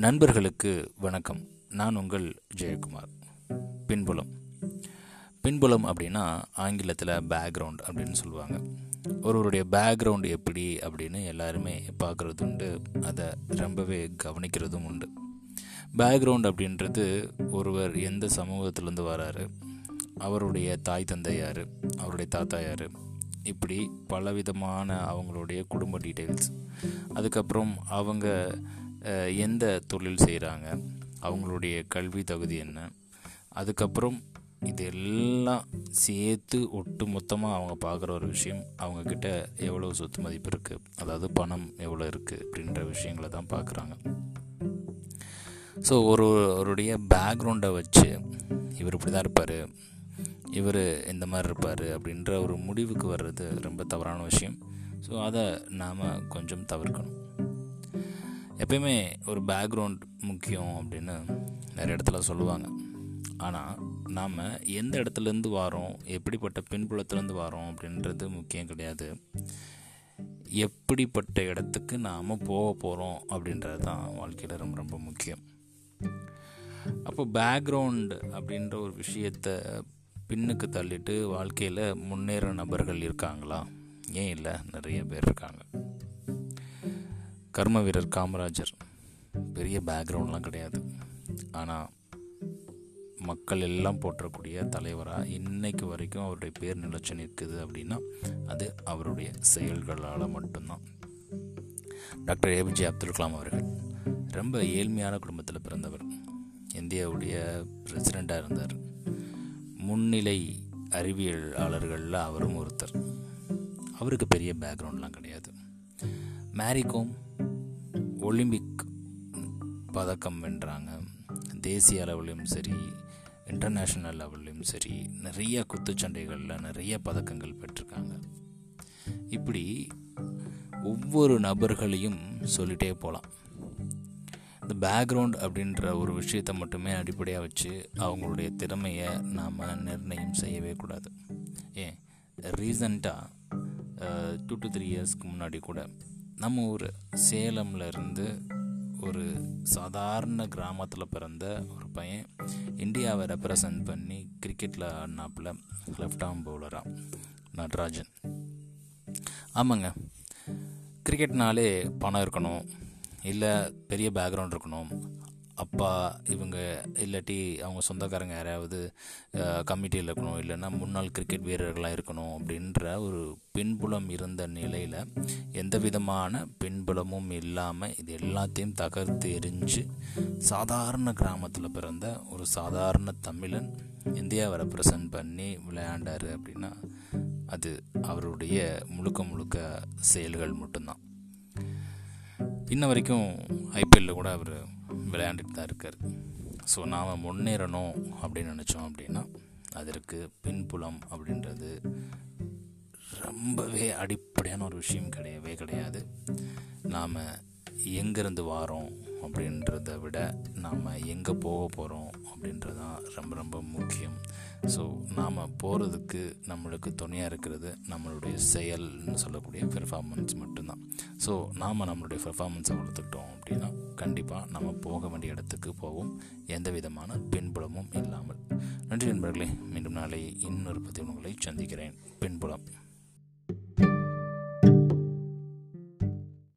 நண்பர்களுக்கு வணக்கம். நான் உங்கள் ஜெயக்குமார். பின்புலம். பின்புலம் அப்படின்னா ஆங்கிலத்தில் பேக்ரவுண்ட் அப்படின்னு சொல்லுவாங்க. ஒருவருடைய பேக்ரவுண்ட் எப்படி அப்படின்னு எல்லாருமே பார்க்குறது உண்டு. அதை ரொம்பவே கவனிக்கிறதும் உண்டு. பேக்ரவுண்ட் அப்படின்றது ஒருவர் எந்த சமூகத்திலேருந்து வராரு? அவருடைய தாய் தந்தை யார்? அவருடைய தாத்தா யார்? இப்படி பலவிதமான அவங்களுடைய குடும்ப டீட்டெயில்ஸ் அதுக்கப்புறம் அவங்க எந்த தொழில் செய்கிறாங்க அவங்களுடைய கல்வி தகுதி என்ன? அதுக்கப்புறம் இது எல்லாம் சேர்த்து ஒட்டு மொத்தமாக அவங்க பார்க்குற ஒரு விஷயம் அவங்கக்கிட்ட எவ்வளோ சொத்து மதிப்பு இருக்குது அதாவது பணம் எவ்வளோ இருக்குது அப்படின்ற விஷயங்களை தான் பார்க்குறாங்க. ஸோ ஒரு அவருடைய பேக்ரவுண்டை வச்சு இவர் இப்படி தான் இருப்பார் இவர் இந்த மாதிரி இருப்பார் அப்படின்ற ஒரு முடிவுக்கு வர்றது ரொம்ப தவறான விஷயம். ஸோ அதை நாம் கொஞ்சம் தவிர்க்கணும். எப்பயுமே ஒரு பேக்ரவுண்ட் முக்கியம் அப்படின்னு நிறைய இடத்துல சொல்லுவாங்க. ஆனால் நாம் எந்த இடத்துலேருந்து வாரோம் எப்படிப்பட்ட பின்புலத்துலேருந்து வாரோம் அப்படின்றது முக்கியம் கிடையாது. எப்படிப்பட்ட இடத்துக்கு நாம் போக போகிறோம் அப்படின்றது தான் வாழ்க்கையில் ரொம்ப ரொம்ப முக்கியம். அப்போ பேக்ரவுண்டு அப்படின்ற ஒரு விஷயத்தை பின்னுக்கு தள்ளிட்டு வாழ்க்கையில் முன்னேற நபர்கள் இருக்காங்களா? ஏன் இல்லை? நிறைய பேர் இருக்காங்க. கர்ம வீரர் காமராஜர். பெரிய பேக்ரவுண்ட்லாம் கிடையாது. ஆனால் மக்கள் எல்லாம் போற்றக்கூடிய தலைவராக இன்னைக்கு வரைக்கும் அவருடைய பேர் நிலச்சி நிற்குது அப்படின்னா அது அவருடைய செயல்களால் மட்டும்தான். டாக்டர் ஏபிஜே அப்துல் கலாம் அவர்கள் ரொம்ப ஏழ்மையான குடும்பத்தில் பிறந்தவர். இந்தியாவுடைய பிரசிடெண்ட்டாக இருந்தார். முன்னிலை அறிவியலாளர்களில் அவரும் ஒருத்தர். அவருக்கு பெரிய பேக்ரவுண்ட்லாம் கிடையாது. மேரிகோம் ஒலிம்பிக் பதக்கம் வென்றாங்க. தேசிய அளவிலும் சரி இன்டர்நேஷ்னல் லெவல்லையும் சரி நிறைய குத்துச்சண்டைகளில் நிறைய பதக்கங்கள் பெற்றிருக்காங்க. இப்படி ஒவ்வொரு நபர்களையும் சொல்லிட்டே போகலாம் இந்த பேக்ரவுண்ட் அப்படின்ற ஒரு விஷயத்தை மட்டுமே அடிப்படையாக வச்சு அவங்களுடைய திறமையை நாம் நிர்ணயம் செய்யவே கூடாது. ஏன்? ரீசண்டாக டூ டு த்ரீ இயர்ஸ்க்கு முன்னாடி கூட நம்ம ஊர் சேலமில் இருந்து ஒரு சாதாரண கிராமத்தில் பிறந்த ஒரு பையன். இந்தியாவை ரெப்ரசன்ட் பண்ணி கிரிக்கெட்டில் ஆடினாப்புல லெஃப்ட் ஆர்ம் பவுலராக நட்ராஜன். ஆமாங்க. கிரிக்கெட்னாலே பணம் இருக்கணும். இல்லை பெரிய பேக்ரவுண்ட் இருக்கணும். அப்பா இவங்க இல்லாட்டி அவங்க சொந்தக்காரங்க யாராவது கமிட்டியில் இருக்கணும் இல்லைன்னா முன்னாள் கிரிக்கெட் வீரர்களாக இருக்கணும் அப்படின்ற ஒரு பின்புலம் இருந்த நிலையில் எந்த விதமான பின்புலமும் இல்லாமல் இது எல்லாத்தையும் தகர்த்து எரிஞ்சு சாதாரண கிராமத்தில் பிறந்த ஒரு சாதாரண தமிழன் இந்தியாவை ரெப்ரசன்ட் பண்ணி விளையாண்டார் அப்படின்னா அது அவருடைய முழுக்க முழுக்க செயல்கள் மட்டும்தான். இன்ன வரைக்கும் ஐபிஎல்லில் கூட அவர் விளையாண்டுட்டு தான் இருக்கார். ஸோ நாம் முன்னேறணும் அப்படின்னு நினச்சோம் அப்படின்னா அதற்கு பின்புலம் அப்படின்றது ரொம்பவே அடிப்படையான ஒரு விஷயம் கிடையவே கிடையாது. நாம் எங்கேருந்து வாரோம் அப்படின்றத விட நாம் எங்கே போக போகிறோம் அப்படின்றது தான் ரொம்ப ரொம்ப முக்கியம். ஸோ நாம் போகிறதுக்கு நம்மளுக்கு துணையாக இருக்கிறது நம்மளுடைய செயல்னு சொல்லக்கூடிய பெர்ஃபார்மன்ஸ் மட்டும்தான். ஸோ நாம் நம்மளுடைய பெர்ஃபார்மன்ஸை வளர்த்துக்கிட்டோம் அப்படின்னா கண்டிப்பாக நம்ம போக வேண்டிய இடத்துக்கு போவோம். எந்த விதமான பின்புலமும் இல்லாமல். நன்றி நண்பர்களே மீண்டும் நாளை இன்னொரு பதிவு உங்களை சந்திக்கிறேன். பின்புலம்.